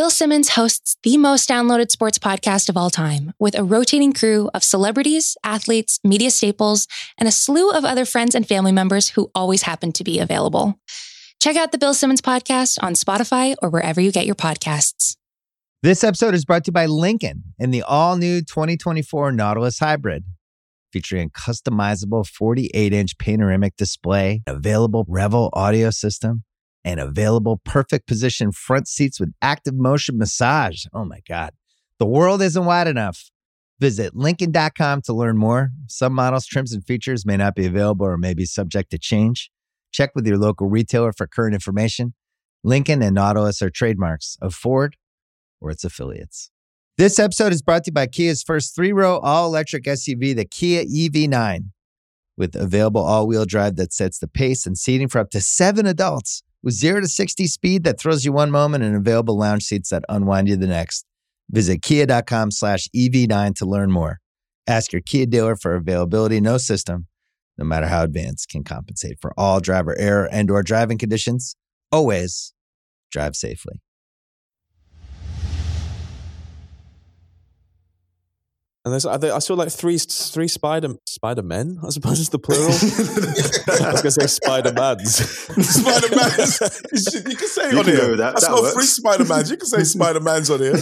Bill Simmons hosts the most downloaded sports podcast of all time with a rotating crew of celebrities, athletes, media staples, and a slew of other friends and family members who always happen to be available. Check out the Bill Simmons podcast on Spotify or wherever you get your podcasts. This episode is brought to you by Lincoln in the all new 2024 Nautilus Hybrid. Featuring a customizable 48 inch panoramic display, available Revel audio system, and available perfect position front seats with active motion massage. Oh my God. The world isn't wide enough. Visit Lincoln.com to learn more. Some models, trims, and features may not be available or may be subject to change. Check with your local retailer for current information. Lincoln and Nautilus are trademarks of Ford or its affiliates. This episode is brought to you by Kia's first three row all electric SUV, the Kia EV9, with available all wheel drive that sets the pace and seating for up to seven adults, with zero to 60 speed that throws you one moment and available lounge seats that unwind you the next. Visit kia.com slash EV9 to learn more. Ask your Kia dealer for availability. No system, no matter how advanced, can compensate for all driver error and or driving conditions. Always drive safely. And there's, I, I saw like three three Spider Spider Men, I suppose is the plural. I was going to say Spider Mans. Spider Mans. You can say You on can here. that. I That saw works. three Spider Mans. You can say Spider Mans on here.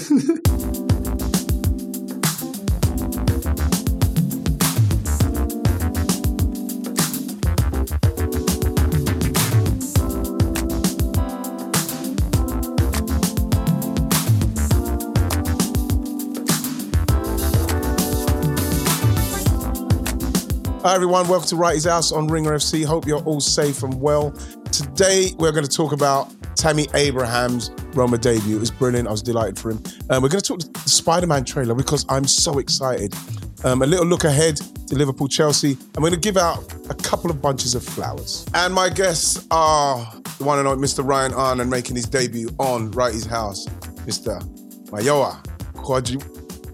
Hi everyone, welcome to Wrighty's House on Ringer FC. Hope you're all safe and well. Today we're going to talk about Tammy Abraham's Roma debut. It was brilliant. I was delighted for him. Um, we're going to talk the Spider-Man trailer because I'm so excited. Um, a little look ahead to Liverpool Chelsea. I'm going to give out a couple of bunches of flowers. And my guests are the one and only Mr. Ryan Hunn making his debut on Wrighty's House. Mr. Mayowa Quadri.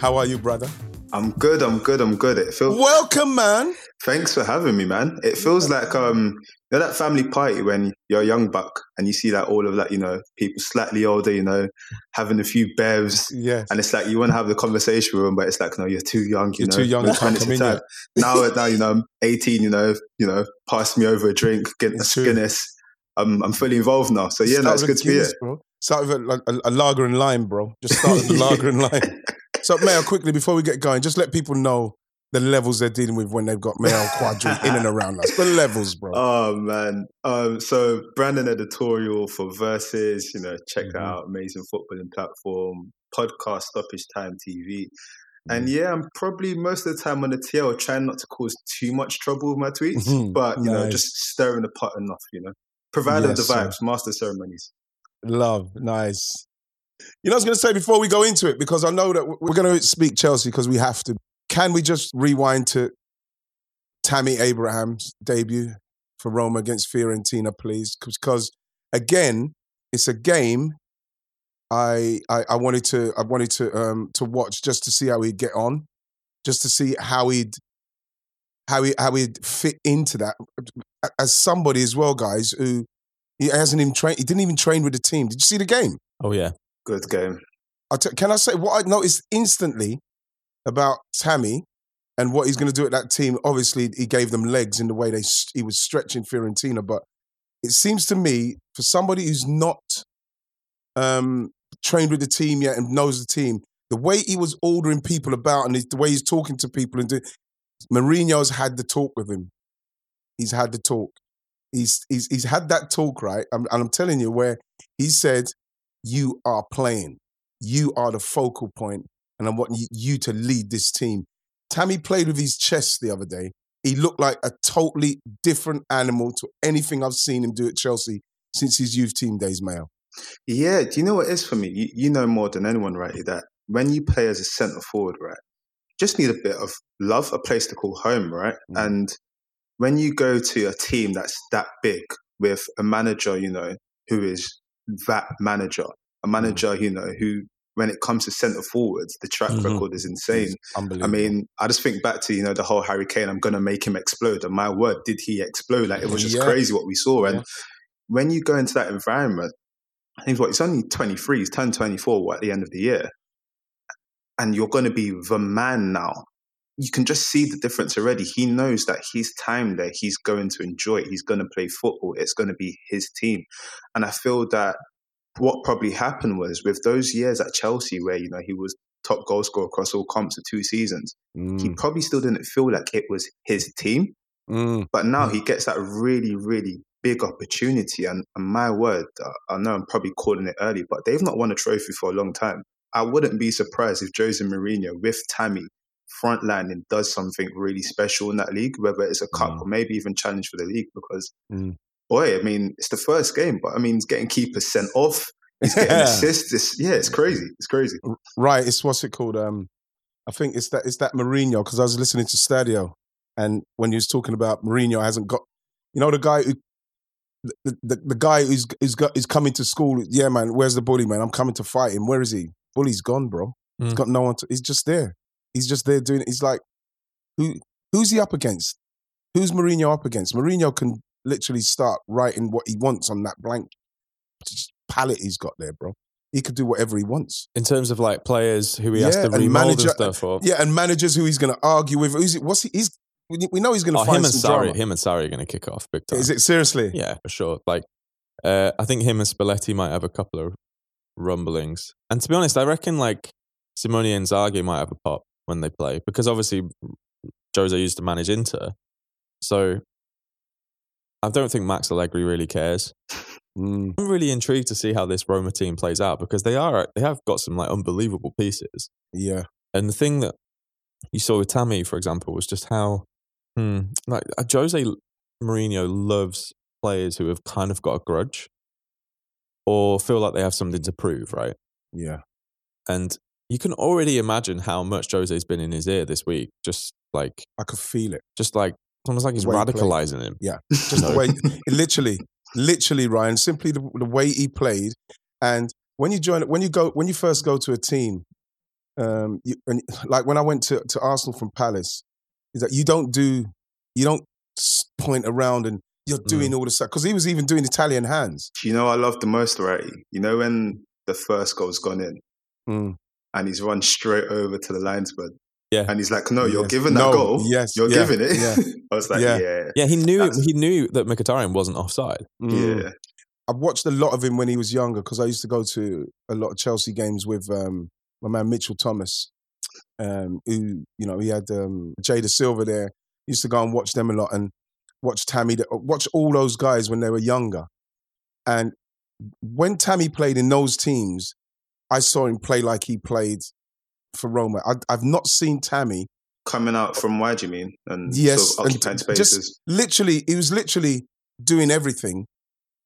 How are you, brother? I'm good. I'm good. I'm good. It feels. Welcome, man. Thanks for having me, man. It feels like um, you know that family party when you're a young buck and you see like all of that, you know, people slightly older, you know, having a few bevs, Yeah. and it's like you want to have the conversation with them, but it's like no, you're too young. You You're know, too young to come in yet. Now, now you know, I'm 18. You know, you know, pass me over a drink, get a It's. Guinness. I'm I'm fully involved now. So yeah, that's no, good to be Guinness, here. bro. Start with a, a, a lager and lime, bro. Just start with the lager and lime. So, Mayo, quickly before we get going, just let people know the levels they're dealing with when they've got Mayo Quadri in and around us. The levels, bro. Oh man. Um, so Brandon editorial for Versus, you know, check Mhm. out. Amazing footballing platform, podcast, stoppage time TV. And Mm-hmm. yeah, I'm probably most of the time on the TL trying not to cause too much trouble with my tweets, Mhm. but you know, just stirring the pot enough, you know. Provider of Yes, the sir. vibes, master ceremonies. Love, nice. You know, I was going to say before we go into it, because I know that we're going to speak Chelsea because we have to. Can we just rewind to Tammy Abraham's debut for Roma against Fiorentina, please? Because again, it's a game I, I I wanted to I wanted to um to watch just to see how he'd get on, just to see how he'd how he how he'd fit into that as somebody as well, guys who he hasn't even trained. He didn't even train with the team. Did you see the game? Oh yeah, Good game. I t- can I say what I noticed instantly about Tammy and what he's going to do at that team? Obviously, he gave them legs in the way they he was stretching Fiorentina, but it seems to me for somebody who's not um, trained with the team yet and knows the team, the way he was ordering people about and the way he's talking to people and do, Mourinho's had the talk with him. He's had the talk. He's he's he's had that talk right, and and I'm telling you where he said, "You are playing." you are the focal point, and I want you, to lead this team. Tammy played with his chest the other day. He looked like a totally different animal to anything I've seen him do at Chelsea since his youth team days, Mayo. Yeah, do you know what it is for me? You, you know more than anyone, right? That when you play as a centre forward, right, just need a bit of love, a place to call home, right? Mm. And when you go to a team that's that big with a manager, you know, who is that manager, a manager, you know, who when it comes to centre forwards, the track Mhm. record is insane. I mean, I just think back to you know the whole Harry Kane. I'm gonna make him explode, and my word, did he explode? Like it was just Yeah. crazy what we saw. And Yeah. when you go into that environment, I think what he's only 23, he's turned 24 what, at the end of the year. And you're going to be the man now. You can just see the difference already. He knows that his time there, he's going to enjoy it. He's going to play football. It's going to be his team. And I feel that what probably happened was with those years at Chelsea where, you know, he was top goal scorer across all comps for two seasons, Mm. he probably still didn't feel like it was his team. Mm. But now he gets that really, really big opportunity. And, and my word, I- I know I'm probably calling it early, but they've not won a trophy for a long time. I wouldn't be surprised if Jose Mourinho with Tammy frontlining does something really special in that league, whether it's a cup Mm. or maybe even challenge for the league. Because, Mm. Boy, I mean, it's the first game, but I mean, he's getting keepers sent off. He's getting assists. It's, yeah, it's crazy. It's crazy. Right, it's what's it called? Um, I think it's that it's that Mourinho because I was listening to Stadio, and when he was talking about Mourinho hasn't got, you know, the guy who, the, the, the guy who's who's got is coming to school. Yeah, man, where's the bully, man? I'm coming to fight him. Where is he? Bully's gone, bro. He's got no one. To, he's just there. He's just there doing it. He's like, who who's he up against? Who's Mourinho up against? Mourinho can literally start writing what he wants on that blank palette he's got there, bro. He could do whatever he wants. In terms of like players who he has Yeah, to and remold manager- and stuff, or Yeah, and managers who he's going to argue with. Who's he, what's he? He's we know he's going to oh, find him and Sarri, drama. him and Sarri are going to kick off big time. Is it seriously? Yeah, for sure. Like, uh, I think him and Spalletti might have a couple of rumblings. And to be honest, I reckon like Simone Inzaghi might have a pop when they play because obviously Jose used to manage Inter, so I don't think Max Allegri really cares. Mm. I'm really intrigued to see how this Roma team plays out because they are they have got some like unbelievable pieces. Yeah. And the thing that you saw with Tammy, for example, was just how hmm, like uh, Jose Mourinho loves players who have kind of got a grudge or feel like they have something to prove, right? Yeah. And you can already imagine how much Jose's been in his ear this week. Just like, I could feel it. just like, it's almost like he's The way he radicalizing him. Yeah. Just the way, literally, literally, Ryan. Simply the, the way he played, and when you join, when you go, when you first go to a team, um, you, and like when I went to to Arsenal from Palace, is that you don't do, you don't point around and you're doing all the stuff because he was even doing Italian hands. You know I love the most, right? You know when the first goal's gone in Mm. and he's run straight over to the linesman. Yeah. And he's like, no, you're Yes. giving that No, goal. yes, You're yeah, giving it. yeah, I was like, yeah. yeah. Yeah, he knew That's- he knew that Mkhitaryan wasn't offside. Mm. Yeah. I've watched a lot of him when he was younger because I used to go to a lot of Chelsea games with um, my man Mitchell Thomas, um, who you know he had um, Jada Silva there. Used to go and watch them a lot and watch Tammy, watch all those guys when they were younger. And when Tammy played in those teams, I saw him play like he played for Roma. I, I've not seen Tammy Coming out from wide, you mean? And Yes, sort of and occupying just- literally, he was literally doing everything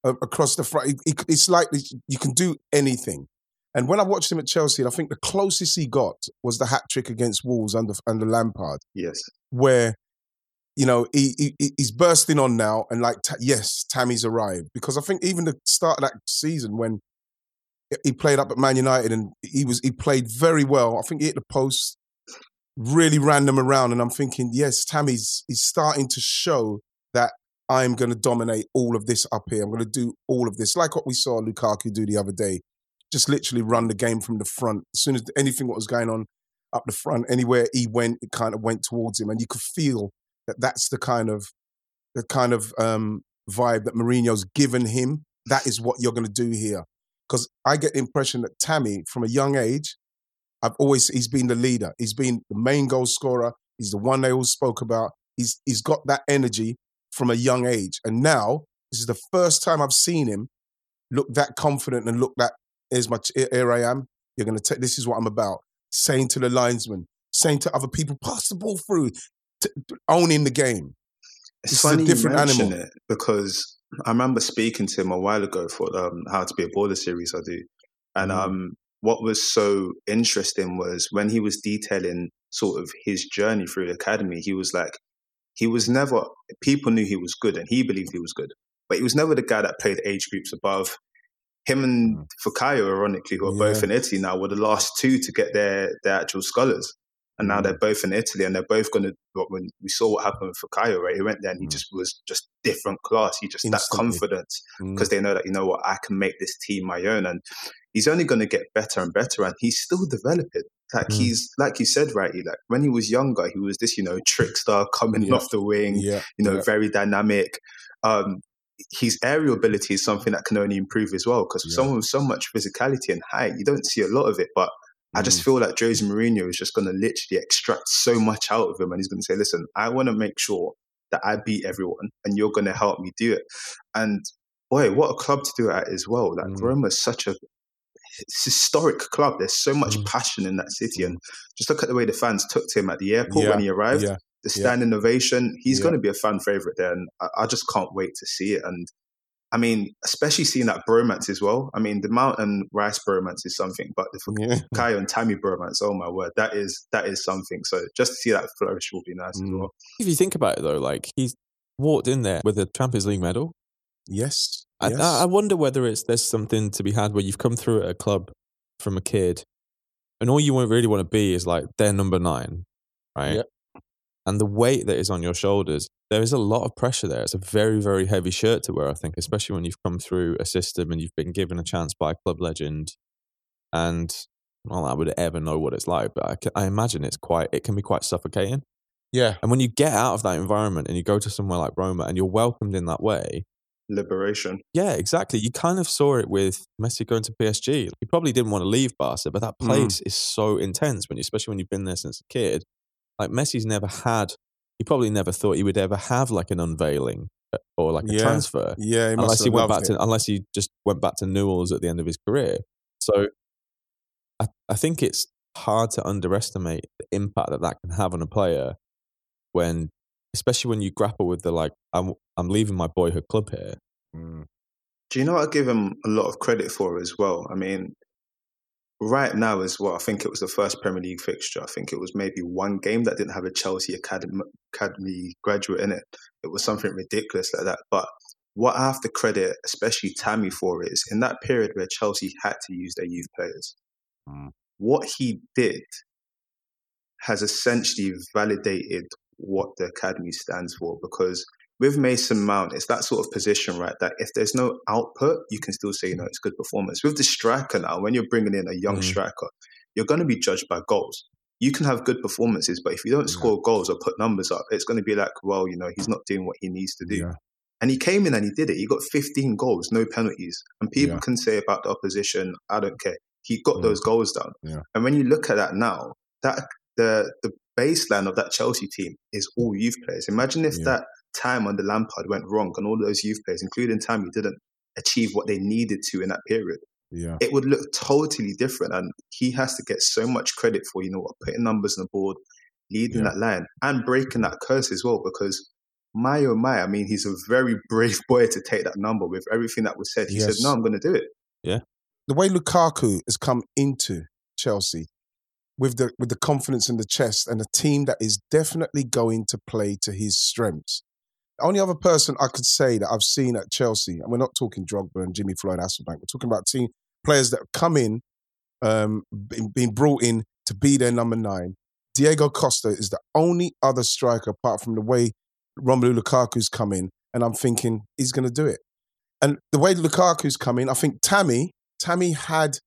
across the front. It's like you can do anything. And when I watched him at Chelsea, I think the closest he got was the hat trick against Wolves under under Lampard, yes. where you know he, he he's bursting on now, and like yes, Tammy's arrived because I think even the start of that season when he played up at Man United and he was he played very well. I think he hit the post, really ran them around, and I'm thinking, yes, Tammy's he's starting to show that I'm going to dominate all of this up here. I'm going to do all of this, like what we saw Lukaku do the other day, just literally run the game from the front. As soon as anything what was going on up the front, anywhere he went, it kind of went towards him, and you could feel that that's the kind of the kind of um, vibe that Mourinho's given him. That is what you're going to do here, because I get the impression that Tammy, from a young age, I've always he's been the leader. He's been the main goal scorer. He's the one they all spoke about. He's he's got that energy from a young age, and now this is the first time I've seen him look that confident and look that here's my here I am. You're to take this is what I'm about. Saying to the linesman, saying to other people, pass the ball through, t- owning the game. It's This is a different you mention animal. it because I remember speaking to him a while ago for um, How to Be a Baller series I do. And Mm. um, what was so interesting was when he was detailing sort of his journey through the academy, he was like, he was never, people knew he was good and he believed he was good, but he was never the guy that played age groups above. Him and Mm. Fikayo, ironically, who are both in Italy now, were the last two to get their, their actual scholars. And now Mm. they're both in Italy, and they're both going to. When we saw what happened with Fikayo, right? He went there and he Mm. just was just different class. He just that Instantly. confidence Mm. because they know that you know what I can make this team my own, and he's only going to get better and better, and he's still developing. Like Mm. he's like you said, right? He, like when he was younger, he was this you know trickster coming Yeah. off the wing, yeah, you know, yeah. very dynamic. Um, his aerial ability is something that can only improve as well because Yeah. someone with so much physicality and height, you don't see a lot of it. But I Mm. just feel like Jose Mourinho is just going to literally extract so much out of him, and he's going to say, "Listen, I want to make sure that I beat everyone, and you're going to help me do it." And boy, what a club to do it at as well! Like Mm. Roma is such a historic club. There's so much Mm. passion in that city, and just look at the way the fans took to him at the airport Yeah, when he arrived yeah. the Yeah. standing ovation. He's Yeah. going to be a fan favorite there, and I, I just can't wait to see it. And I mean, especially seeing that bromance as well. I mean, the Mount and Rice bromance is something, but the Yeah. Kayo and Tammy bromance, oh my word, that is that is something. So just to see that flourish will be nice as Mm. well. If you think about it, though, like he's walked in there with a Champions League medal. Yes. I, yes. I I wonder whether it's there's something to be had where you've come through at a club from a kid, and all you really want to be is like their number nine, right? Yep. And the weight that is on your shoulders, there is a lot of pressure there. It's a very, very heavy shirt to wear, I think, especially when you've come through a system and you've been given a chance by a club legend. And that I would ever know what it's like, but I, I imagine it's quite, it can be quite suffocating. yeah. And when you get out of that environment and you go to somewhere like Roma and you're welcomed in that way, Liberation. yeah, exactly. You kind of saw it with Messi going to PSG. He probably didn't want to leave Barca, but that Mm. place is so intense when, you, especially when you've been there since a kid. Like Messi's never had, he probably never thought he would ever have like an unveiling uh, or like a Yeah. transfer, Yeah. He must unless he went loved back it. to, unless he just went back to Newell's at the end of his career. So, I, I think it's hard to underestimate the impact that that can have on a player when, especially when you grapple with the like, I'm I'm leaving my boyhood club here. Mm. Do you know what I give him a lot of credit for as well? I mean, right now as well, I think it was the first Premier League fixture. I think it was maybe one game that didn't have a Chelsea Academy, Academy graduate in it. It was something ridiculous like that. But what I have to credit, especially Tammy, for is in that period where Chelsea had to use their youth players, Mm. what he did has essentially validated what the academy stands for because with Mason Mount, it's that sort of position, right? That if there's no output, you can still say, you know, it's good performance. With the striker now, when you're bringing in a young Mm. striker, you're going to be judged by goals. You can have good performances, but if you don't Yeah. score goals or put numbers up, it's going to be like, well, you know, he's not doing what he needs to do. Yeah. And he came in and he did it. He got 15 goals, no penalties. And people Yeah. can say about the opposition, I don't care. He got Mm. those goals down. And when you look at that now, that the the baseline of that Chelsea team is all youth players. Imagine if that time under Lampard went wrong and all those youth players, including Tammy, didn't achieve what they needed to in that period. Yeah. It would look totally different. And he has to get so much credit for, you know what, putting numbers on the board, leading Yeah. that line, and breaking that curse as well. Because my oh my, I mean, he's a very brave boy to take that number with everything that was said. He said, No, I'm gonna do it. Yeah. The way Lukaku has come into Chelsea with the with the confidence in the chest and a team that is definitely going to play to his strengths. Only other person I could say that I've seen at Chelsea, and we're not talking Drogba and Jimmy Floyd Hasselbaink, we're talking about team players that have come in, um, been, brought in to be their number nine. Diego Costa is the only other striker apart from the way Romelu Lukaku's come in, and I'm thinking he's going to do it. And the way Lukaku's come in, I think Tammy, Tammy had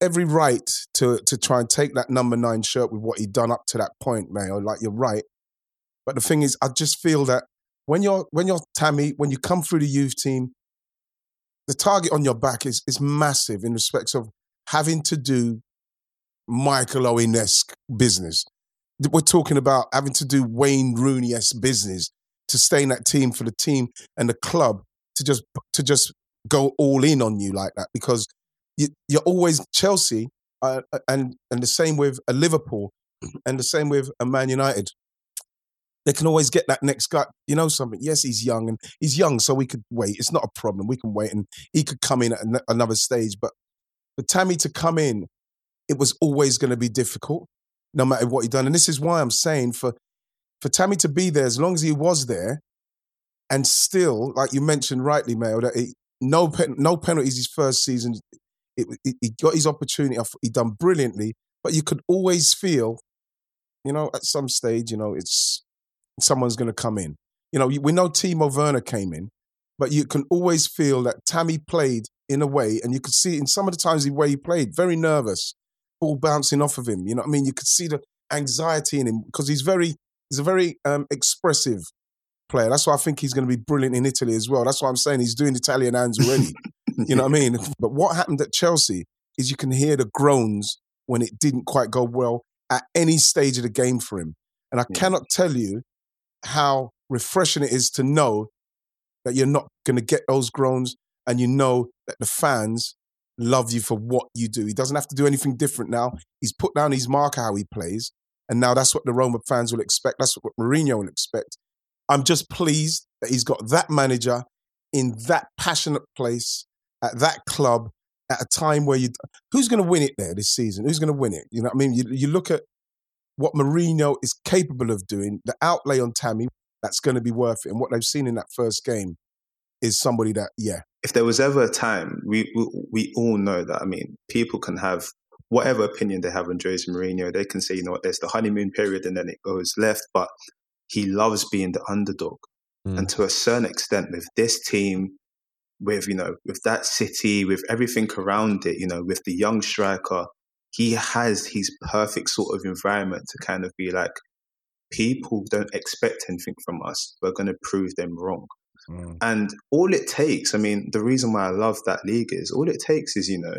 every right to to try and take that number nine shirt with what he'd done up to that point, Mayo. Like you're right, but the thing is, I just feel that when you're when you're Tammy, when you come through the youth team, the target on your back is is massive in respects of having to do Michael Owen esque business. We're talking about having to do Wayne Rooney esque business to stay in that team for the team and the club to just to just go all in on you like that because you, you're always Chelsea uh, uh and and the same with a Liverpool and the same with a Man United. They can always get that next guy. You know something? Yes, he's young and he's young, so we could wait. It's not a problem. We can wait, and he could come in at an- another stage. But for Tammy to come in, it was always going to be difficult, no matter what he done. And this is why I'm saying for for Tammy to be there as long as he was there, and still, like you mentioned rightly, Mayo, that he, no pen, no penalties his first season. It, it, he got his opportunity. He done brilliantly, but you could always feel you know, at some stage, you know, it's someone's going to come in. You know, we know Timo Werner came in, but you can always feel that Tammy played in a way, and you could see in some of the times the way he played, very nervous, ball bouncing off of him. You know what I mean? You could see the anxiety in him because he's very, he's a very um, expressive player. That's why I think he's going to be brilliant in Italy as well. That's why I'm saying he's doing Italian hands already. you know what I mean? But what happened at Chelsea is you can hear the groans when it didn't quite go well at any stage of the game for him. And I Yeah. cannot tell you how refreshing it is to know that you're not going to get those groans and you know that the fans love you for what you do. He doesn't have to do anything different now. He's put down his mark how he plays. And now that's what the Roma fans will expect. That's what Mourinho will expect. I'm just pleased that he's got that manager in that passionate place at that club at a time where you who's going to win it there this season? Who's going to win it? You know what I mean? You, you look at what Mourinho is capable of doing, the outlay on Tammy, that's going to be worth it. And what they've seen in that first game is somebody that, yeah, if there was ever a time, we, we we all know that. I mean, people can have whatever opinion they have on Jose Mourinho. They can say, you know what, there's the honeymoon period and then it goes left, but he loves being the underdog. Mm. And to a certain extent, with this team, with you know, with that city, with everything around it, you know, with the young striker, he has his perfect sort of environment to kind of be like, people don't expect anything from us. We're going to prove them wrong. And all it takes, I mean, the reason why I love that league is all it takes is, you know,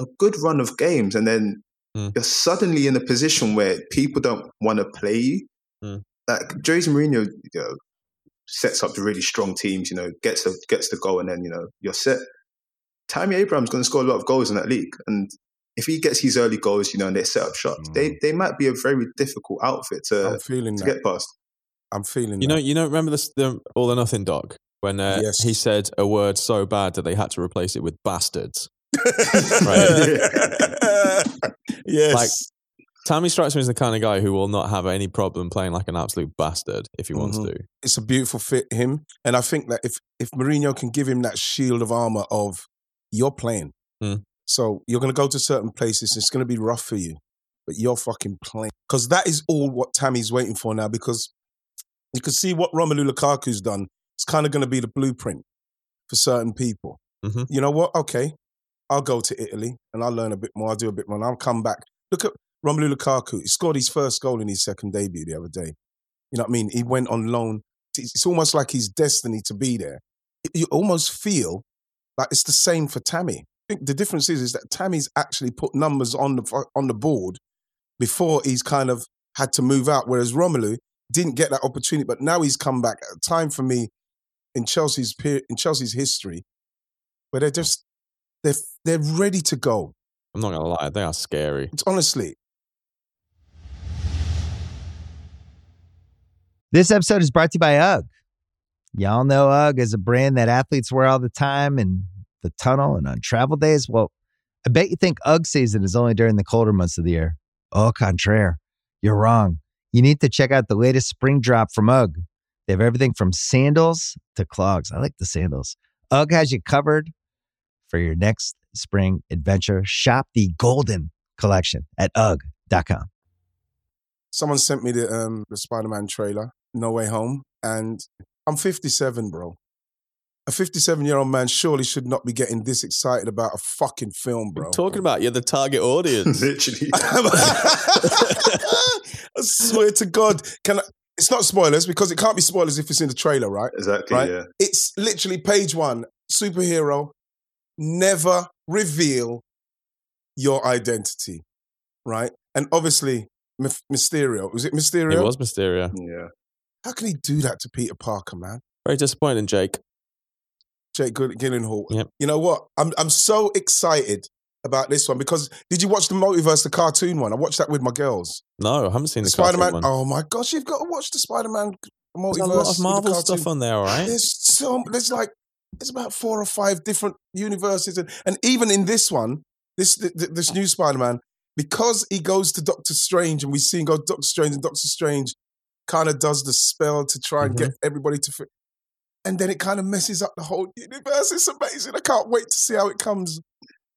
a good run of games and then Mm. you're suddenly in a position where people don't want to play you. Mm. Like Jose Mourinho, you know, sets up the really strong teams, you know, gets the gets the goal and then, you know, you're set. Tammy Abraham's going to score a lot of goals in that league. And if he gets his early goals, you know, and they set up shots, Mm. they they might be a very difficult outfit to, I'm feeling to that. get past. I'm feeling You know, you know. Remember the, the All or Nothing doc when uh, Yes. he said a word so bad that they had to replace it with bastards. yes. Like, Tammy strikes me as the kind of guy who will not have any problem playing like an absolute bastard if he wants Mhm. to. it's a beautiful fit him. And I think that if if Mourinho can give him that shield of armor of you're playing. Mm. So you're gonna go to certain places, it's gonna be rough for you. But you're fucking playing. Because that is all what Tammy's waiting for now, because you can see what Romelu Lukaku's done. It's kind of gonna be the blueprint for certain people. Mhm. You know what? Okay. I'll go to Italy and I'll learn a bit more. I'll do a bit more and I'll come back. Look at Romelu Lukaku. He scored his first goal in his second debut the other day. You know what I mean? He went on loan. It's almost like his destiny to be there. You almost feel like it's the same for Tammy. I think the difference is, is that Tammy's actually put numbers on the on the board before he's kind of had to move out, whereas Romelu didn't get that opportunity. But now he's come back at a time for me in Chelsea's per- in Chelsea's history where they're just they're they're ready to go. I'm not gonna lie, they are scary. It's honestly This episode is brought to you by UGG. Y'all know UGG is a brand that athletes wear all the time in the tunnel and on travel days. Well, I bet you think UGG season is only during the colder months of the year. Au contraire, you're wrong. You need to check out the latest spring drop from UGG. They have everything from sandals to clogs. I like the sandals. UGG has you covered for your next spring adventure. Shop the Golden Collection at UGG.com. someone sent me the um the Spider-Man trailer, No Way Home, and I'm 57, bro. A 57 year old man surely should not be getting this excited about a fucking film, bro. I'm talking about you're the target audience. Literally. I swear to God, can I, it's not spoilers because it can't be spoilers if it's in the trailer, right? exactly, Right? yeah. It's literally page one. Superhero, never reveal your identity, right? And obviously, Myf- Mysterio. Was it Mysterio? it was Mysterio. Yeah. How can he do that to Peter Parker, man? Very disappointing, Jake. Jake Gyllenhaal. Yep. You know what? I'm I'm so excited about this one because did you watch the Multiverse, the cartoon one? I watched that with my girls. No, I haven't seen the Spider Man. Oh my gosh, you've got to watch the Spider Man multiverse. There's a lot of Marvel stuff on there, all right? There's so there's like there's about four or five different universes, and, and even in this one, this th- th- this new Spider Man, because he goes to Doctor Strange, and we see him go to Doctor Strange, and Doctor Strange kind of does the spell to try and get mm-hmm. everybody to. Fit. And then it kind of messes up the whole universe. It's amazing. I can't wait to see how it comes.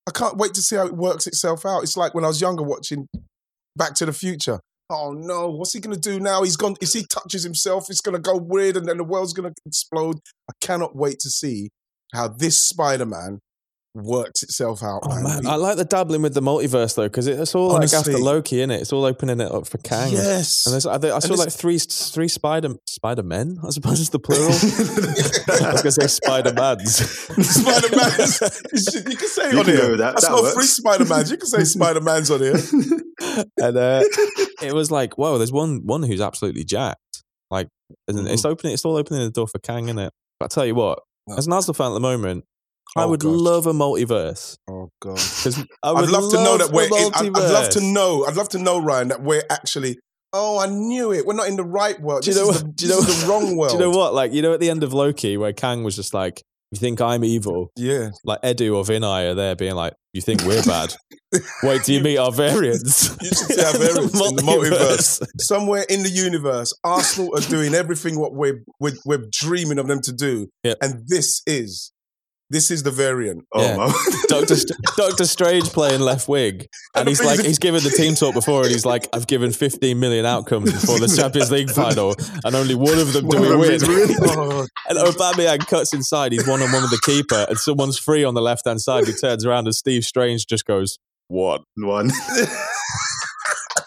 I can't wait to see how it works itself out. It's like when I was younger watching Back to the Future. oh no, what's he gonna do now? He's gone. If he touches himself, it's gonna go weird, and then the world's gonna explode. I cannot wait to see how this Spider-Man works itself out. Oh man, man, I like the dabbling with the multiverse though, because it's all like after Loki, in it. It's all opening it up for Kang. yes, And there's, I, think- I saw this- like three three Spider Spider Men. I suppose is the plural. I was gonna say Spider Mans. Spider Man's. You can say You on can here. that. That's That not works. three Spider Mans. You can say Spider Man's on here. and uh, it was like, whoa, there's one one who's absolutely jacked. Like, and it's opening, it's all opening the door for Kang, in it. But I tell you what, No. as an Arsenal fan at the moment, I Oh, would gosh. love a multiverse Oh god. I would I'd love to know that we're. In, I'd, I'd love to know. I'd love to know, Ryan, that we're actually. Oh, I knew it. We're not in the right world. Do you This know what- the, do you know the wrong world. Do you know what? Like, you know, at the end of Loki, where Kang was just like, "You think I'm evil?" Yeah. Like Edu or Vinai are there being like, "You think we're bad? Wait do you meet our variants." You should see our variants in the multiverse. Somewhere in the universe, Arsenal are doing everything what we're we're, we're dreaming of them to do, Yep. and this is this is the variant. Oh Yeah. my! Um, Doctor Doctor Strange playing left wing, and And he's like he's given the team talk before, and he's like, "I've given 15 million outcomes before the Champions League final, and only one of them do One we them win." is win. Oh, And Aubameyang cuts inside. He's one on one with the keeper, and someone's free on the left hand side. He turns around, and Steve Strange just goes, One. One.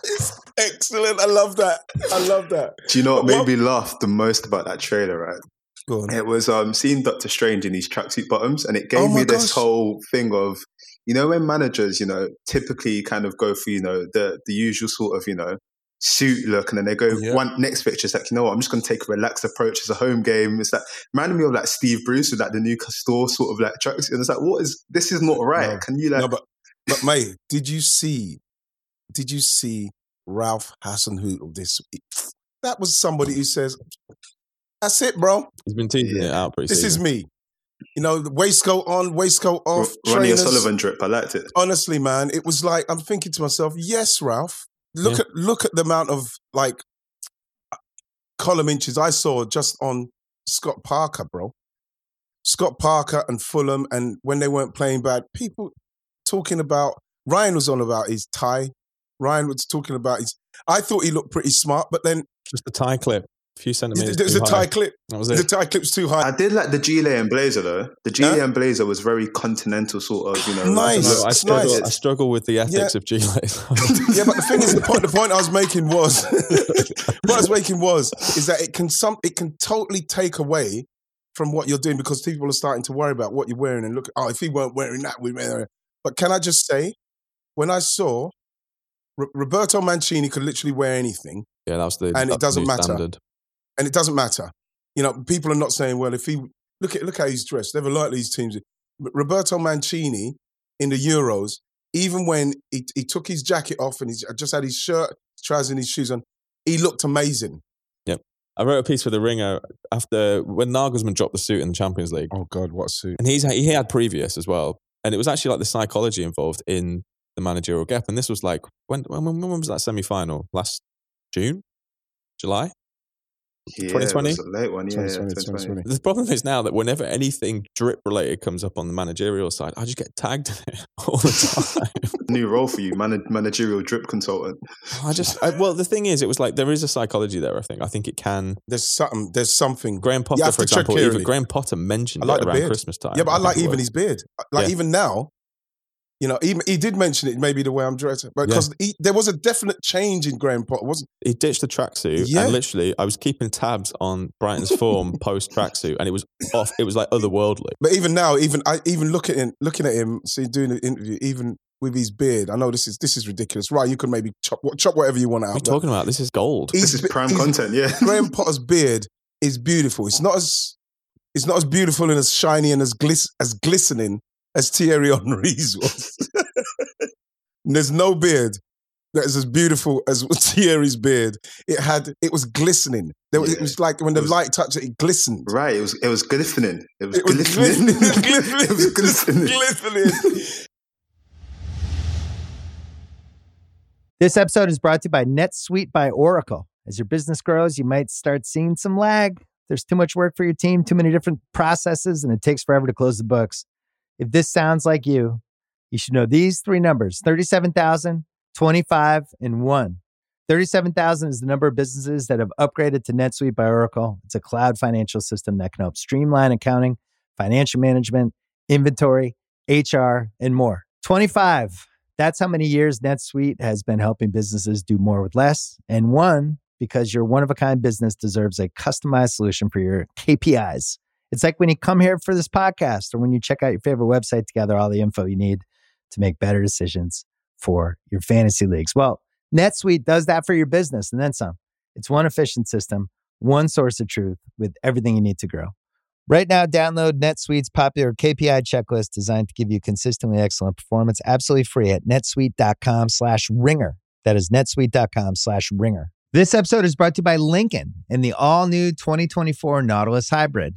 it's excellent. I love that. I love that. Do you know what But made me laugh the most about that trailer? Right, Go on. It was um seeing Doctor Strange in these tracksuit bottoms, and it gave Oh me this gosh. whole thing of you know when managers you know typically kind of go for you know the the usual sort of you know suit look, and then they go Yeah. one next picture. It's like you know what, I'm just going to take a relaxed approach as a home game. It's like reminded me of like Steve Bruce with like the new store sort of like tracksuit, and it's like what is this is not right? No. Can you like No, but but May, did you see? Did you see Ralph Hasenhüttl this? That was somebody who says, "That's it, bro. He's been teasing it out pretty. This is me." You know, the waistcoat on, waistcoat off. Ronnie trainers. O'Sullivan drip? I liked it. Honestly, man, it was like I'm thinking to myself, "Yes, Ralph. Look Yeah. at look at the amount of like column inches I saw just on Scott Parker, bro. Scott Parker and Fulham, and when they weren't playing bad, people talking about Ryan was on about his tie. Ryan was talking about his. I thought he looked pretty smart, but then Just a tie clip, a few centimeters. there's a too tie high. clip. That was The it. tie clip's too high. I did like the Gilet and Blazer though. The Gilet and Blazer was very continental sort of, you know. Nice. like- I struggle. nice. I struggle with the ethics Yeah. of Gillette. yeah, but the thing is, the point, the point I was making was, what I was making was, is that it can some, it can totally take away from what you're doing because people are starting to worry about what you're wearing and look. Oh, if he weren't wearing that, we. would But can I just say, when I saw R- Roberto Mancini could literally wear anything, yeah, that was the. And it doesn't matter. Standard. And it doesn't matter. You know, people are not saying, well, if he look at look how he's dressed. Never like these teams. Roberto Mancini in the Euros, even when he, he took his jacket off and he uh, just had his shirt, trousers, and his shoes on, he looked amazing. Yep. I wrote a piece for the Ringer after when Nagelsmann dropped the suit in the Champions League, Oh God, what a suit! and he's he had previous as well, and it was actually like the psychology involved in the managerial gap, and this was like when when, when was that semi final? Last June, July. Yeah, 2020? it a late one, yeah. 2020, 2020. 2020. The problem is now that whenever anything drip related comes up on the managerial side, I just get tagged in it all the time. New role for you, man- managerial drip consultant. I just I, well, the thing is, it was like there is a psychology there. I think I think it can. There's something. There's something. Graham Potter, for example, even. Graham Potter mentioned I like it the around beard. Christmas time. Yeah, but I like even was. his beard. Like Yeah. even now, you know, even he did mention it. Maybe the way I'm dressed, but because there was a definite change in Graham Potter, wasn't? he ditched the tracksuit Yeah. and literally I was keeping tabs on Brighton's form post tracksuit and it was off it was like otherworldly. But even now, even I even look at him, looking at him, see doing the interview, even with his beard. I know this is this is ridiculous. Right, you can maybe chop chop whatever you want out. What are you talking about? This is gold. his This is prime his- content, yeah. Graham Potter's beard is beautiful. It's not as it's not as beautiful and as shiny and as glis- as glistening as Thierry Henry's was. And There's no beard that is as beautiful as Thierry's beard. It had it was glistening. There was, It was like when the was- light touched it, it glistened. Right, it was it was glistening. It was, It was glistening. glistening. it was glistening. glistening. This episode is brought to you by NetSuite by Oracle. As your business grows, you might start seeing some lag. There's too much work for your team, too many different processes, and it takes forever to close the books. If this sounds like you, you should know these three numbers 37,000, 25, and 1. 37,000 is the number of businesses that have upgraded to NetSuite by Oracle. It's a cloud financial system that can help streamline accounting, financial management, inventory, HR, and more. 25. That's how many years NetSuite has been helping businesses do more with less. And one, because your one of a kind business deserves a customized solution for your KPIs. It's like when you come here for this podcast or when you check out your favorite website to gather all the info you need to make better decisions for your fantasy leagues. Well, NetSuite does that for your business and then some. It's one efficient system, one source of truth with everything you need to grow. Right now, download NetSuite's popular KPI checklist designed to give you consistently excellent performance absolutely free at netsuite.com slash ringer. That is netsuite.com slash ringer. This episode is brought to you by Lincoln and the all new 2024 Nautilus Hybrid.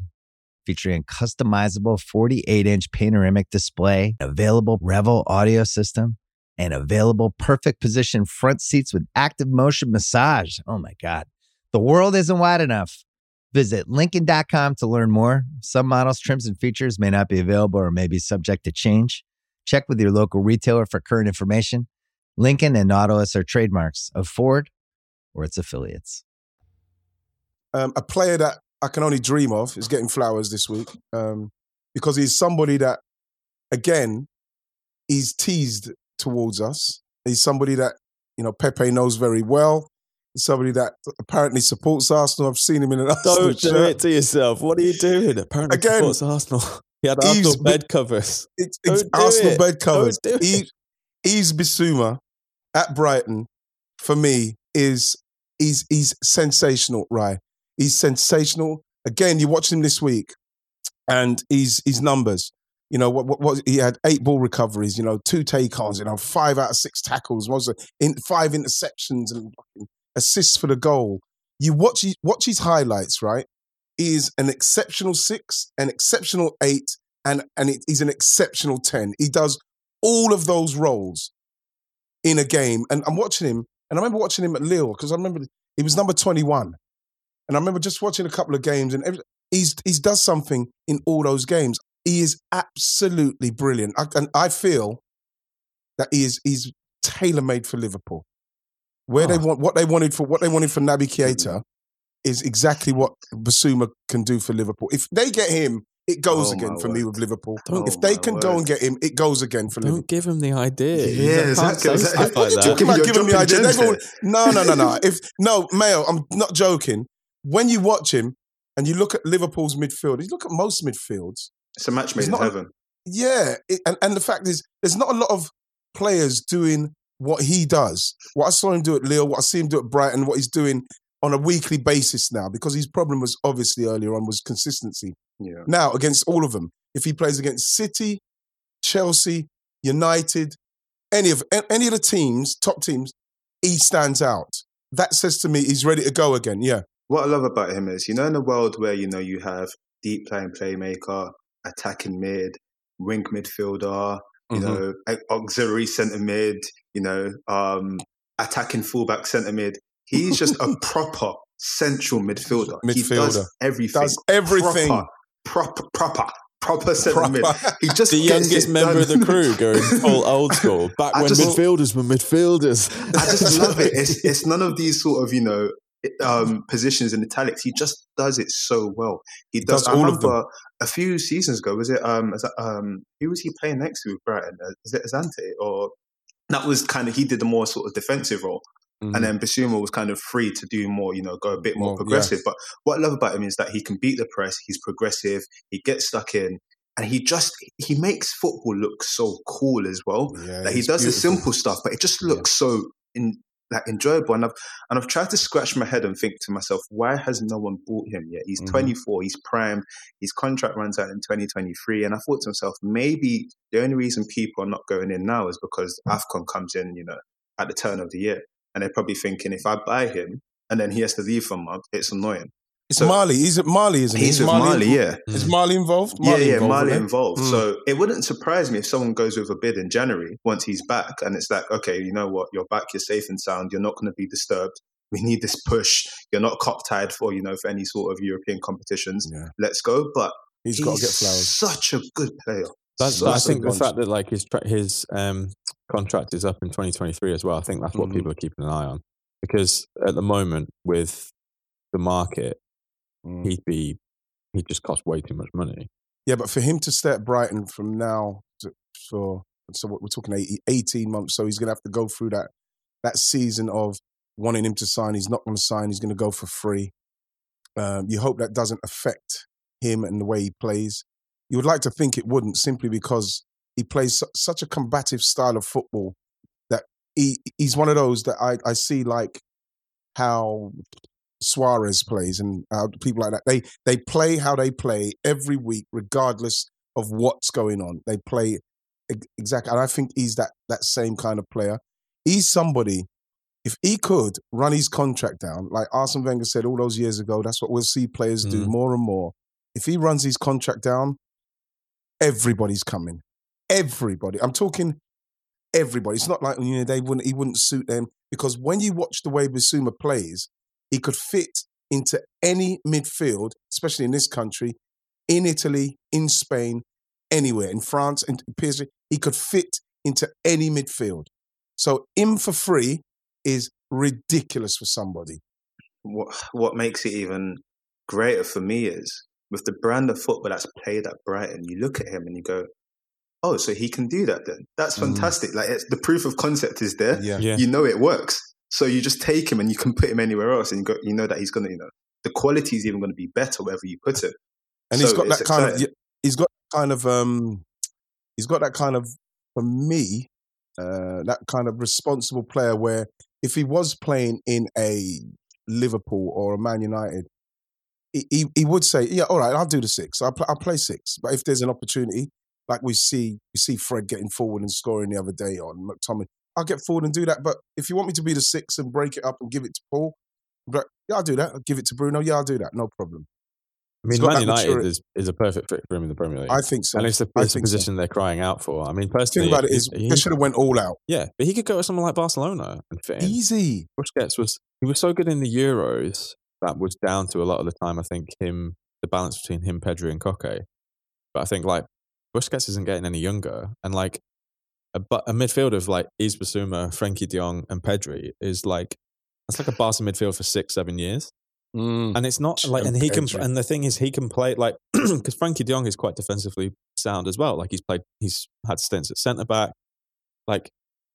Featuring customizable 48 inch panoramic display, available Revel audio system, and available perfect position front seats with active motion massage. Oh my God. The world isn't wide enough. Visit Lincoln.com to learn more. Some models, trims, and features may not be available or may be subject to change. Check with your local retailer for current information. Lincoln and Nautilus are trademarks of Ford or its affiliates. Um, a player that I can only dream of is getting flowers this week um, because he's somebody that, again, he's teased towards us. He's somebody that, you know, Pepe knows very well. He's somebody that apparently supports Arsenal. I've seen him in an Arsenal Don't do shirt. it to yourself. What are you doing? Apparently, Again, supports Arsenal. He had Arsenal bed covers. It's, it's Arsenal it. bed covers. He's Bissouma at Brighton. For me, is he's he's sensational, right? He's sensational. Again, you watch him this week, and he's his numbers. You know what, what? What he had eight ball recoveries. You know, two take-ons. You know, five out of six tackles. Was in five interceptions and assists for the goal. You watch his, watch his highlights, right? He is an exceptional six, an exceptional eight, and and it, he's an exceptional ten. He does all of those roles in a game, and I'm watching him, and I remember watching him at Lille because I remember he was number twenty one, and I remember just watching a couple of games, and every, he's he's does something in all those games. He is absolutely brilliant, I, and I feel that he is he's tailor made for Liverpool. Where they Oh. want what they wanted for what they wanted for Naby Keita is exactly what Basuma can do for Liverpool. If they get him, it goes Oh, again my for me with Liverpool. Don't- if they my can go and get him, it goes again for Liverpool. Don't give him the idea. Yeah, exactly. say Exactly. stuff What like you talking about me- giving me you're ideas? dropping They've all- No, no, no, no. If no, Mayo, I'm not joking. When you watch him and you look at Liverpool's midfield, you look at most midfields. It's a match made in heaven. Yeah, it, and and the fact is, there's not a lot of players doing what he does. What I saw him do at Lille, what I see him do at Brighton, what he's doing on a weekly basis now, because his problem was obviously earlier on was consistency. Yeah. Now against all of them, if he plays against City, Chelsea, United, any of any of the teams, top teams, he stands out. That says to me he's ready to go again. Yeah, What I love about him is, you know, in a world where, you know, you have deep playing playmaker, attacking mid, wing midfielder, you Mhm. know, auxiliary centre mid, you know, um, attacking fullback centre mid. He's just a proper central midfielder. He does everything. does everything. Proper, proper, proper, proper centre mid. He just The youngest member of the crew going full old school. Back I when just- midfielders were midfielders. I just love it. It's it's none of these sort of you know um, positions in italics. He just does it so well. He does. does I all of them. a few seasons ago. Was it um, is that, um who was he playing next to with Brighton? Uh, Is it Azante or that was kind of he did the more sort of defensive role, Mm. and then Bissouma was kind of free to do more. You know, go a bit more More, yeah. progressive. But what I love about him is that he can beat the press. He's progressive. He gets stuck in. And he just he makes football look so cool as well. Yeah, Like he does the simple stuff, but it just looks so in, like enjoyable. And I've and I've tried to scratch my head and think to myself, why has no one bought him yet? He's Mhm. 24, he's primed, his contract runs out in 2023. And I thought to myself, maybe the only reason people are not going in now is because AFCON comes in, you know, at the turn of the year. And they're probably thinking if I buy him and then he has to leave for a month, it's annoying. It's So- Mali. He's at Mali, isn't he? He's Is with Mali, involved? yeah. Is Mali involved? yeah, yeah, involved, Mali isn't involved. Mm. So it wouldn't surprise me if someone goes with a bid in January once he's back, and it's like, okay, you know what, you're back, you're safe and sound, you're not going to be disturbed. We need this push. You're not cock tied for you know for any sort of European competitions. Yeah. Let's go. But He's he's, got to get flowers. such a good player. That's, So- I think the fact that like his tra- his um, contract is up in 2023 as well. I think that's what Mhm. people are keeping an eye on because at the moment with the market, Mm. he'd be he'd just cost way too much money. Yeah, but for him to stay at Brighton from now to, for so what we're talking 80, 18 months, so he's going to have to go through that that season of wanting him to sign. He's not going to sign. He's going to go for free. Um, you hope that doesn't affect him and the way he plays. You would like to think it wouldn't, simply because he plays su- such a combative style of football that he he's one of those that I, I see like how Suarez plays and how people like that. They they play how they play every week, regardless of what's going on. They play ex- exactly, and I think he's that that same kind of player. He's somebody. If he could run his contract down, like Arsene Wenger said all those years ago, that's what we'll see players do Mhm. more and more. If he runs his contract down, everybody's coming. Everybody. I'm talking everybody. It's not like you know they wouldn't he wouldn't suit them because when you watch the way Bissouma plays, he could fit into any midfield, especially in this country, in Italy, in Spain, anywhere, in France, in PSG. He could fit into any midfield. So him for free is ridiculous for somebody. what what makes it even greater for me is with the brand of football that's played at Brighton, you look at him and you go, "Oh, so he can do that then? That's Mhm. fantastic! Like it's, the proof of concept is there. Yeah. Yeah. You know it works. So you just take him and you can put him anywhere else, and you, go, you know that he's gonna, you know, the quality is even going to be better wherever you put him. And he's got that kind of he's got kind of um he's got that kind of for me uh that kind of responsible player where if he was playing in a Liverpool or a Man United he, he, he would say yeah all right I'll do the six. I'll, pl- I'll play six. But if there's an opportunity like we see we see Fred getting forward and scoring the other day on McTominay I'll get forward and do that but if you want me to be the six and break it up and give it to Paul but yeah I'll do that I'll give it to Bruno yeah I'll do that no problem I mean, Man United is, is a perfect fit for him in the Premier League. I think so and it's I it's a think so. position they're crying out for. I mean, The personally, thing about it is, he- they should have went all out. yeah, but he could go to someone like Barcelona and fit in. Easy. Busquets was he was so good in the Euros that was down to a lot of the time. I think him the balance between him, Pedri, and Koke. But I think like Busquets isn't getting any younger, and like a, bu- a midfield of like Yves Bissouma, Frankie De Jong, and Pedri is like it's like a Barca midfield for six, seven years. And it's not like, And and he can, and the thing is, he can play like because Frankie De Jong is quite defensively sound as well. Like he's played, he's had stints at centre back. Like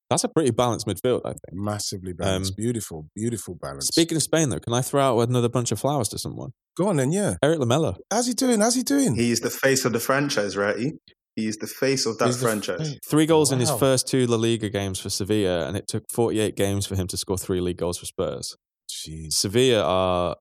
that's a pretty balanced midfield, I think. Massively balanced. Um, beautiful, beautiful balance. Speaking of Spain, though, can I throw out another bunch of flowers to someone? Go on then, yeah. Erik Lamela. How's he doing? How's he doing? He's the face of the franchise, right? He? He's the face of that He's franchise. fa- Three goals in his first two La Liga games for Sevilla, and it took 48 games for him to score three league goals for Spurs. Jeez. Sevilla are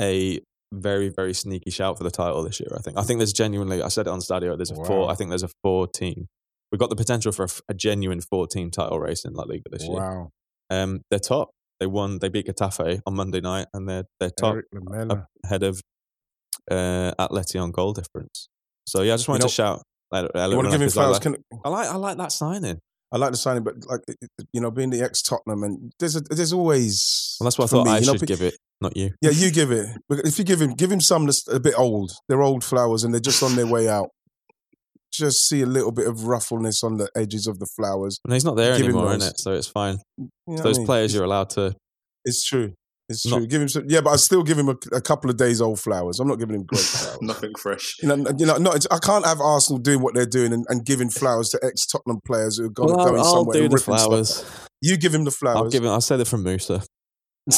a very, very sneaky shout for the title this year, I think. I think there's genuinely, I said it on Stadio, there's a Wow. four, I think there's a four team. We've got the potential for a genuine four team title race in La Liga this year. Wow. Um, they're top. They won, they beat Getafe on Monday night, and they're, they're top Eric ahead of uh, Atleti on goal difference. So yeah, I just wanted know- to shout. Like, You want to give him flowers? Can, I like I like that signing. I like the signing, but like you know, being the ex Tottenham, and there's a, there's always. Well, that's what I thought me, I you know, should give it, not you. Yeah, you give it. But if you give him, give him some that's a bit old. They're old flowers, and they're just on their way out. Just see a little bit of ruffleness on the edges of the flowers. And he's not there Give anymore, those. it, so it's fine. You know Those I mean? players you're allowed to. It's true. It's Not- Give him some. Yeah, but I still give him a, a couple of days old flowers. I'm not giving him great flowers. Nothing fresh. You know, you know, not, I can't have Arsenal doing what they're doing and, and giving flowers to ex Tottenham players who are going, Well, going I'll, I'll somewhere do the ripping stuff. flowers. You give him the flowers. I'll give it. I'll say that from Musa.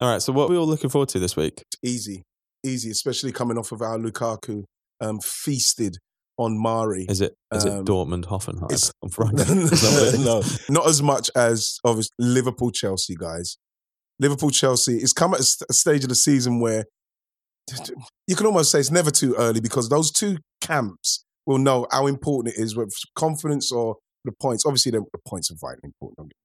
all right. So what are we all looking forward to this week? easy, easy, especially coming off of our Lukaku um, feasted on Mari. Is it is Um, it Dortmund Hoffenheim it's- on Friday? Is that what it is? no, not as much as obviously Liverpool Chelsea guys. Liverpool Chelsea it's come at a st- a stage of the season where you can almost say it's never too early because those two camps will know how important it is with confidence or the points. Obviously, the, points are vitally important, don't get me-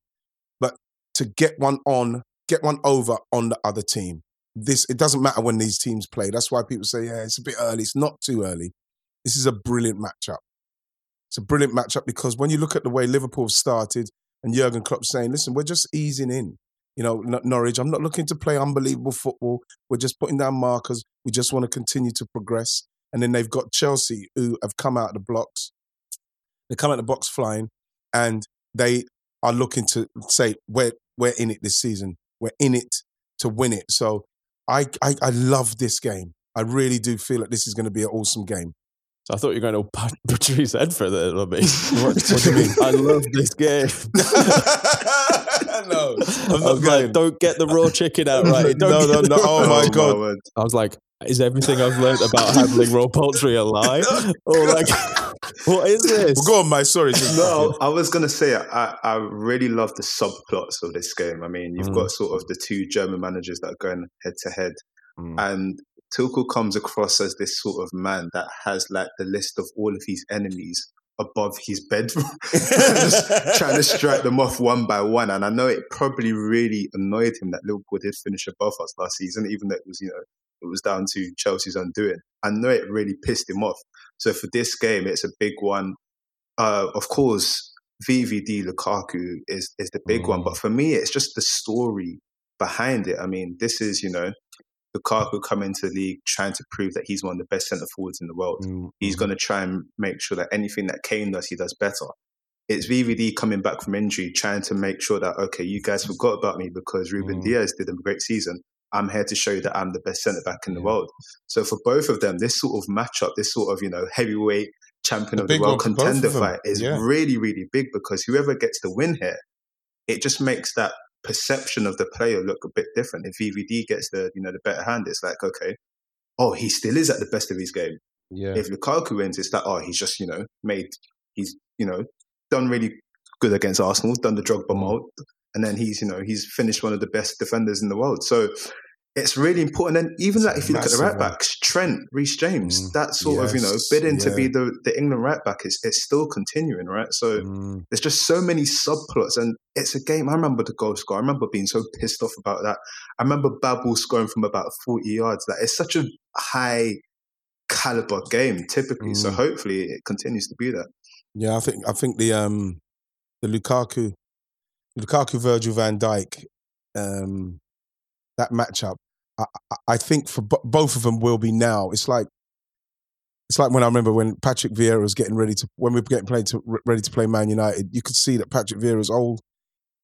but to get one on, get one over on the other team. This it doesn't matter when these teams play. That's why people say, yeah, it's a bit early. It's not too early. This is a brilliant matchup. It's a brilliant matchup because when you look at the way Liverpool have started and Jurgen Klopp saying, listen, we're just easing in. You know, Norwich, I'm not looking to play unbelievable football. We're just putting down markers. We just want to continue to progress. And then they've got Chelsea who have come out of the blocks. They come out of the box flying, and they are looking to say we're we're in it this season. We're in it to win it. So I I, I love this game. I really do feel that this is going to be an awesome game. So I thought you were going to butcher his head for a little bit. What, what do you mean? I love this game. no, I I'm not was going. like, don't get the raw chicken out right. Don't no, no, no. Oh my god. word. I was like, is everything I've learned about handling raw poultry a lie? Or like, what is this? Well, go on, Mike. Sorry. No, I was gonna say I, I really love the subplots of this game. I mean, you've Mm. got sort of the two German managers that are going head to head, Mm. and Tuchel comes across as this sort of man that has like the list of all of his enemies above his bedroom, trying to strike them off one by one. And I know it probably really annoyed him that Liverpool did finish above us last season, even though it was you know it was down to Chelsea's undoing. I know it really pissed him off. So for this game, it's a big one. Uh, of course, VVD Lukaku is is the big one, Mm. but for me, it's just the story behind it. I mean, this is you know Lukaku coming to the league trying to prove that he's one of the best centre forwards in the world. Mm, He's mm. going to try and make sure that anything that Kane does, he does better. It's VVD coming back from injury, trying to make sure that okay, you guys forgot about me because Ruben Mm. Dias did a great season. I'm here to show you that I'm the best centre back in the Yeah. world. So for both of them, this sort of matchup, this sort of you know heavyweight champion The of the world one for both contender fight is Yeah. really really big because whoever gets the win here, it just makes that perception of the player look a bit different. If VVD gets the you know the better hand, it's like okay, oh he still is at the best of his game Yeah. if Lukaku wins, it's like, oh, he's just, you know, made, he's, you know, done really good against Arsenal, done the Drogba Mm. and then he's, you know, he's finished one of the best defenders in the world. So it's really important. And even It's like if you look at the right one. Trent, Reece James, Mm. that sort of, you know, Yes, bidding to be the, the England right back is it's still continuing, right? So Mm. there's just so many subplots, and it's a game. I remember the goal score. I remember being so pissed off about that. I remember Babel scoring from about 40 yards. That it's such a high caliber game, typically. So Mm. hopefully it continues to be that. Yeah, I think I think the um the Lukaku Lukaku Virgil van Dijk um that matchup I, I- think for bo- both of them will be now. It's like it's like when I remember when Patrick Vieira was getting ready to when we were getting played to ready to play Man United. You could see that Patrick Vieira's all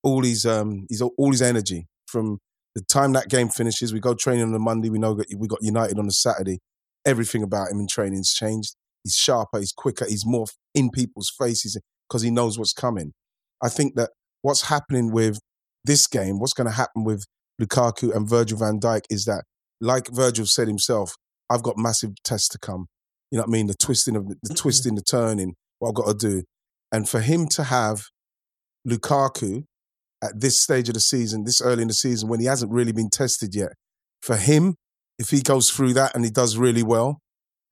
all his um he's all, his energy from the time that game finishes. We go training on a Monday. We know that we got United on a Saturday. Everything about him in training's changed. He's sharper. He's quicker. He's more in people's faces because he knows what's coming. I think that what's happening with this game, what's going to happen with Lukaku and Virgil van Dijk is that, like Virgil said himself, I've got massive tests to come. You know what I mean? The twisting of the, the mm-hmm. twisting, the turning, what I've got to do. And for him to have Lukaku at this stage of the season, this early in the season, when he hasn't really been tested yet, for him, if he goes through that and he does really well,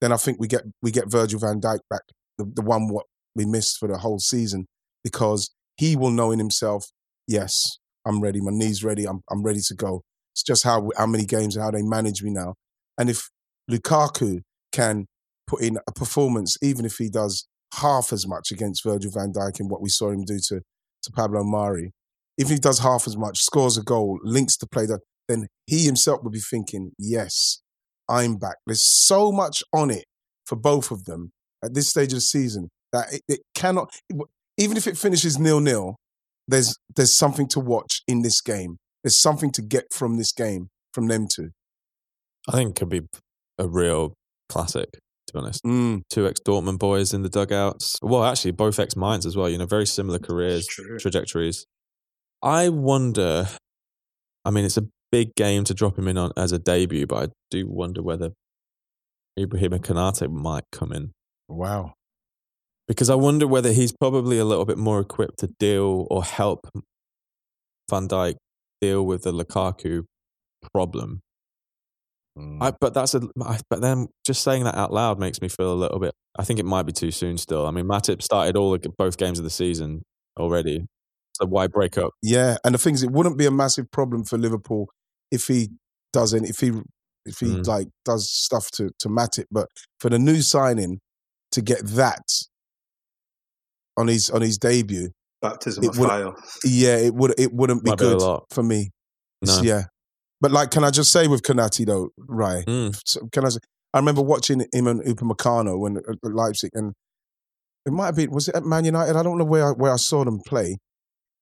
then I think we get we get Virgil van Dijk back, the, the one what we missed for the whole season, because he will know in himself, yes, I'm ready, my knees ready, I'm I'm ready to go. It's just how how many games and how they manage me now. And if Lukaku can put in a performance, even if he does half as much against Virgil van Dijk and what we saw him do to to Pablo Mari, even if he does half as much, scores a goal, links to play then he himself would be thinking, yes, I'm back. There's so much on it for both of them at this stage of the season that it, it cannot, even if it finishes nil nil, there's there's something to watch in this game. There's something to get from this game from them two. I think it could be a real classic, to be honest. Mm, Two ex Dortmund boys in the dugouts. Well, actually, both ex Mainz as well. You know, very similar careers, trajectories. I wonder. I mean, it's a big game to drop him in on as a debut, but I do wonder whether Ibrahim Konaté might come in wow. Because I wonder whether he's probably a little bit more equipped to deal or help Van Dijk deal with the Lukaku problem. Mm. I, but that's a. I, but then just saying that out loud makes me feel a little bit. I think it might be too soon. Still, I mean, Matip started all the, both games of the season already. So why break up? Yeah, and the thing is, it wouldn't be a massive problem for Liverpool if he doesn't, if he if he Mm. like does stuff to to Matip, but for the new signing to get that on his on his debut, Baptism It of fire. yeah, it would it wouldn't be Might good lot. for me. No. Yeah, but like, can I just say with Konaté though, right? Mm. So can I? Say, I remember watching him and Upamecano when at Leipzig, and It might have been. Was it at Man United? I don't know where I, where I saw them play.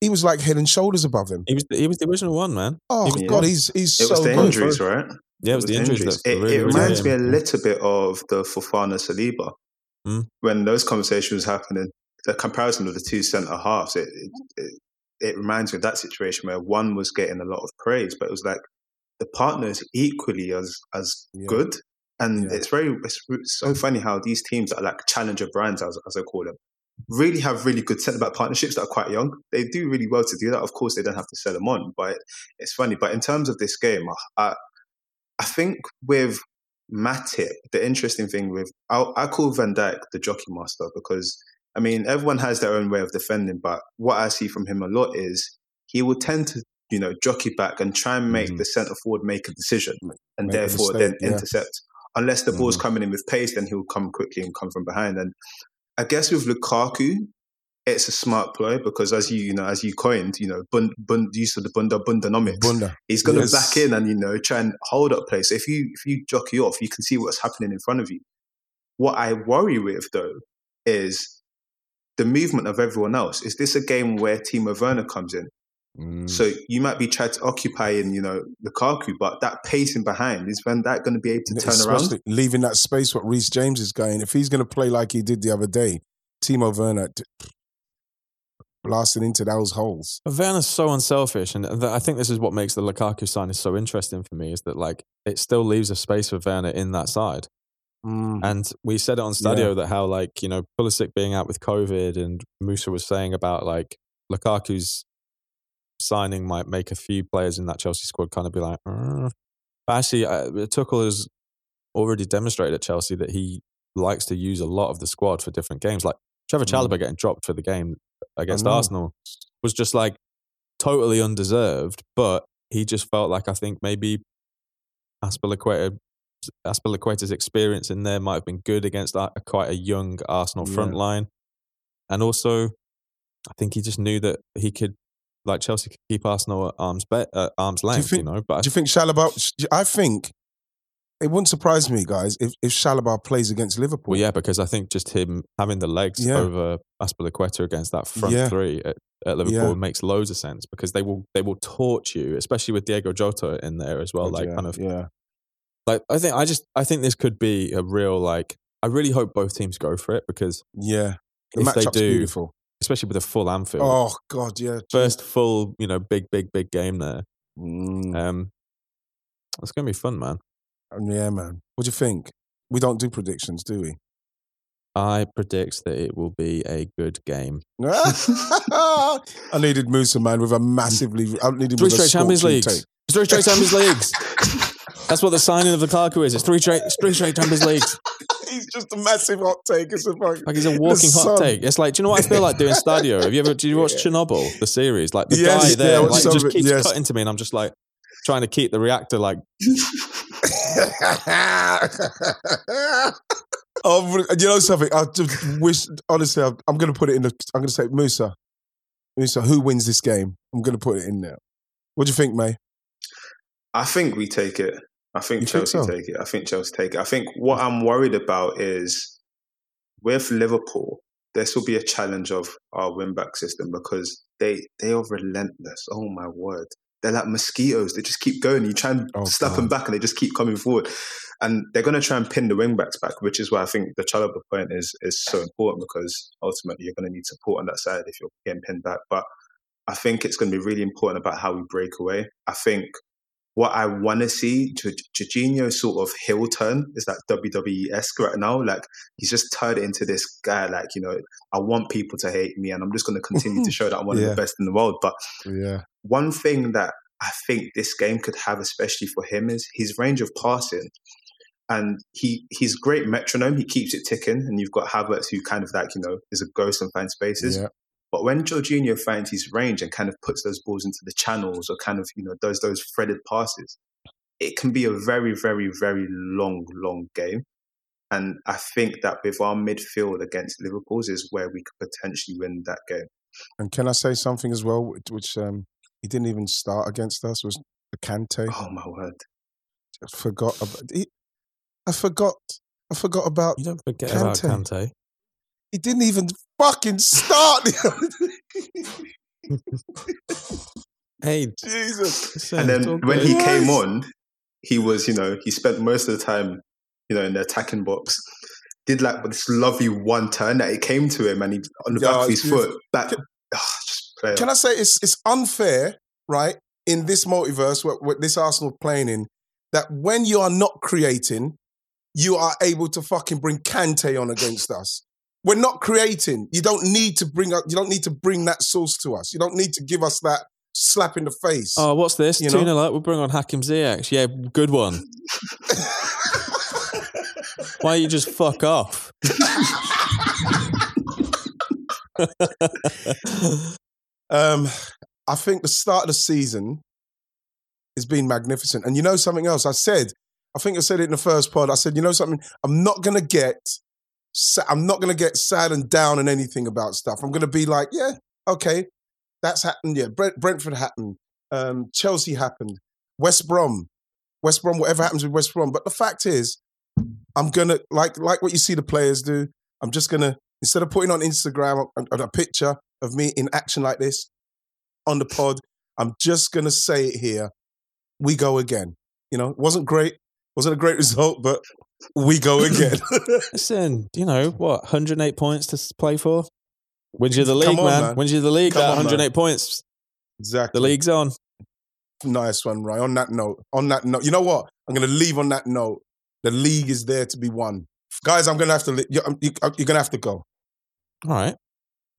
He was like head and shoulders above him. He was he was the original one, man. Oh He was- God, he's he's It so was the good. injuries, right? Yeah, it was the injuries. that It, really, it really reminds hurt me a little bit of the Fofana Saliba Mm. when those conversations were happening. The comparison of the two centre halves, it, it, it reminds me of that situation where one was getting a lot of praise, but it was like the partner is equally as as Yeah. good. And Yeah. it's very it's so funny how these teams are like challenger brands, as, as I call them, really have really good centre back partnerships that are quite young. They do really well to do that. Of course, they don't have to sell them on, but it's funny. But in terms of this game, I I think with Matip, the interesting thing with I, I call Van Dijk the jockey master because I mean everyone has their own way of defending, but what I see from him a lot is he will tend to you know jockey back and try and make Mhm. the centre forward make a decision and Make therefore mistake, then yeah. intercept. Unless the ball's Mhm. coming in with pace, then he'll come quickly and come from behind. And I guess with Lukaku, it's a smart play because as you you know as you coined, you know, bund, bund, use of the bunda bundanomics. Bunda. He's going to Yes. back in and you know try and hold up play. So if you if you jockey off, you can see what's happening in front of you. What I worry with though is the movement of everyone else. Is this a game where Timo Werner comes in? Mm. So you might be trying to occupy in you know Lukaku, but that pacing behind is when Dijk going to be able to turn around? Leaving that space what Reece James is going. If he's going to play like he did the other day, Timo Werner t- blasting into those holes. Werner's so unselfish, and th- I think this is what makes the Lukaku sign is so interesting for me. Is that like it still leaves a space for Werner in that side, Mm. and we said it on Stadio that how like you know Pulisic being out with COVID, and Musa was saying about like Lukaku's signing might make a few players in that Chelsea squad kind of be like, "Uh." but actually, uh, Tuchel has already demonstrated at Chelsea that he likes to use a lot of the squad for different games. Like Trevor Mm. Chalobah getting dropped for the game against. Arsenal was just like totally undeserved, but he just felt like I think maybe Azpilicueta Azpilicueta's experience in there might have been good against a, quite a young Arsenal Yeah. front line, and also I think he just knew that he could. Like Chelsea could keep Arsenal at arm's be- uh, arm's length, you, think- know. But I Do you think Chalobah? I think it wouldn't surprise me, guys, if if Chalobah plays against Liverpool. Well, yeah, because I think just him having the legs Yeah. over Azpilicueta against that front Yeah. three at, at Liverpool Yeah. makes loads of sense because they will they will torch you, especially with Diogo Jota in there as well. God, like kind of yeah. Like I think I just I think this could be a real like I really hope both teams go for it because Yeah. The if they do, beautiful. especially with a full Anfield, Oh God, yeah. first full you know big big big game there, Mm, um, it's gonna be fun, man. yeah, man. What do you think? We don't do predictions, do we? I predict that it will be a good game. I needed Musa, man, with a massively. I needed Three straight Champions take. Three straight Champions Leagues. That's what the signing of the Lukaku is. It's three straight, three straight Champions Leagues. He's just a massive hot take. It's a fuck. Like he's a walking hot sun. take. It's like, do you know what I feel like doing Stadio? Have you ever? Did you watch Chernobyl, the series? Like the Yes, guy there, watched like some just keeps yes. cutting to me, and I'm just like trying to keep the reactor like. oh, you know something? I just wish. Honestly, I'm, I'm going to put it in the. I'm going to say Musa. Musa, who wins this game? I'm going to put it in there. What do you think, May? I think we take it. I think You think Chelsea so? take it. I think Chelsea take it. I think what I'm worried about is with Liverpool, this will be a challenge of our wing back system because they they are relentless. Oh my word. They're like mosquitoes. They just keep going. You try and Oh, slap God. them back and they just keep coming forward. And they're going to try and pin the wing backs back, which is why I think the Chalobah point is, is so important because ultimately you're going to need support on that side if you're getting pinned back. But I think it's going to be really important about how we break away. I think what I want to see, J- Jorginho's sort of heel turn is that WWE esque right now. Like he's just turned into this guy, like, you know, I want people to hate me and I'm just going to continue to show that I'm one of the best in the world. But Yeah. one thing that I think this game could have, especially for him, is his range of passing. And he he's great metronome. He keeps it ticking. And you've got Havertz, who kind of like, you know, is a ghost and finds spaces. Yeah. But when Jorginho finds his range and kind of puts those balls into the channels or kind of, you know, does those threaded passes, it can be a very, very, very long, long game. And I think that with our midfield against Liverpool's is where we could potentially win that game. And can I say something as well, which, which um, he didn't even start against us was the Kante. Oh my word. I forgot about. He, I forgot. I forgot about. You don't forget about Kante. Kante. He didn't even fucking start. Hey, Jesus. And then when he came on, he was, you know, he spent most of the time, you know, in the attacking box. Did like this lovely one turn that it came to him and he on the Yeah, back of his foot. Back, ah, just player. Can I say it's it's unfair, right? In this multiverse, what, what this Arsenal playing in, that when you are not creating, you are able to fucking bring Kante on against us. We're not creating. You don't need to bring up. You don't need to bring that source to us. You don't need to give us that slap in the face. Oh, what's this? You 2 know? 0 up. We'll bring on Hakim Ziyech. Yeah, good one. Why you just fuck off? Um, I think the start of the season has been magnificent. And you know something else? I said, I think I said it in the first pod. I said, you know something? I'm not gonna get, sa- I'm not gonna get sad and down and anything about stuff. I'm gonna be like, yeah, okay, that's happened. Yeah, Brent, Brentford happened. Um, Chelsea happened. West Brom, West Brom. Whatever happens with West Brom. But the fact is, I'm gonna like like what you see the players do. I'm just gonna instead of putting on Instagram a, a picture of me in action like this on the pod, I'm just gonna say it here. We go again. You know, it wasn't great, wasn't a great result, but we go again. Listen, you know what? 108 points to play for. Wins you the league, Come on, man. man. Wins you the league. Come that on, man. 108 points. exactly. The league's on. Nice one, right? On that note, on that note, you know what? I'm going to leave on that note. The league is there to be won, guys. I'm going to have to. li- um, uh, You're, you- you're going to have to go. All right.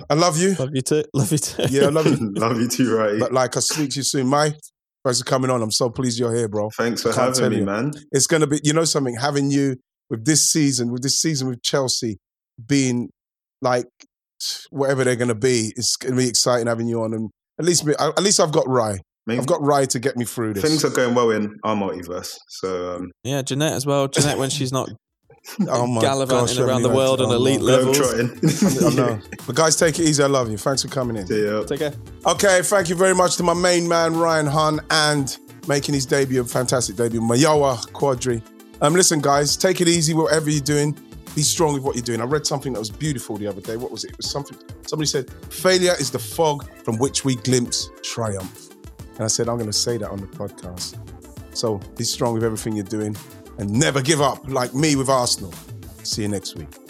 I love you. Love you too. Love you too. Yeah, I love you. Love you too, right? But like, I'll speak to you soon. My thanks for coming on. I'm so pleased you're here, bro. Thanks for having me, you. man. It's going to be, you know, something having you with this season, with this season with Chelsea being like whatever they're going to be. It's going to be exciting having you on. And at least, me- at least I've got Rye. Maybe I've got Rye to get me through this. things are going well in our multiverse. So um, Yeah, Jeanette as well. Jeanette when she's not Oh my gallivanting gosh, around the world on Oh elite my- levels. I know. But guys, take it easy. I love you. Thanks for coming in. See ya. Take care. Okay, thank you very much to my main man, Ryan Hunn, and making his debut, a fantastic debut, Mayowa Quadri. Um, listen, guys, take it easy, whatever you're doing. Be strong with what you're doing. I read something that was beautiful the other day. What was it? It was something, somebody said, failure is the fog from which we glimpse triumph. And I said, I'm going to say that on the podcast. So be strong with everything you're doing and never give up like me with Arsenal. See you next week.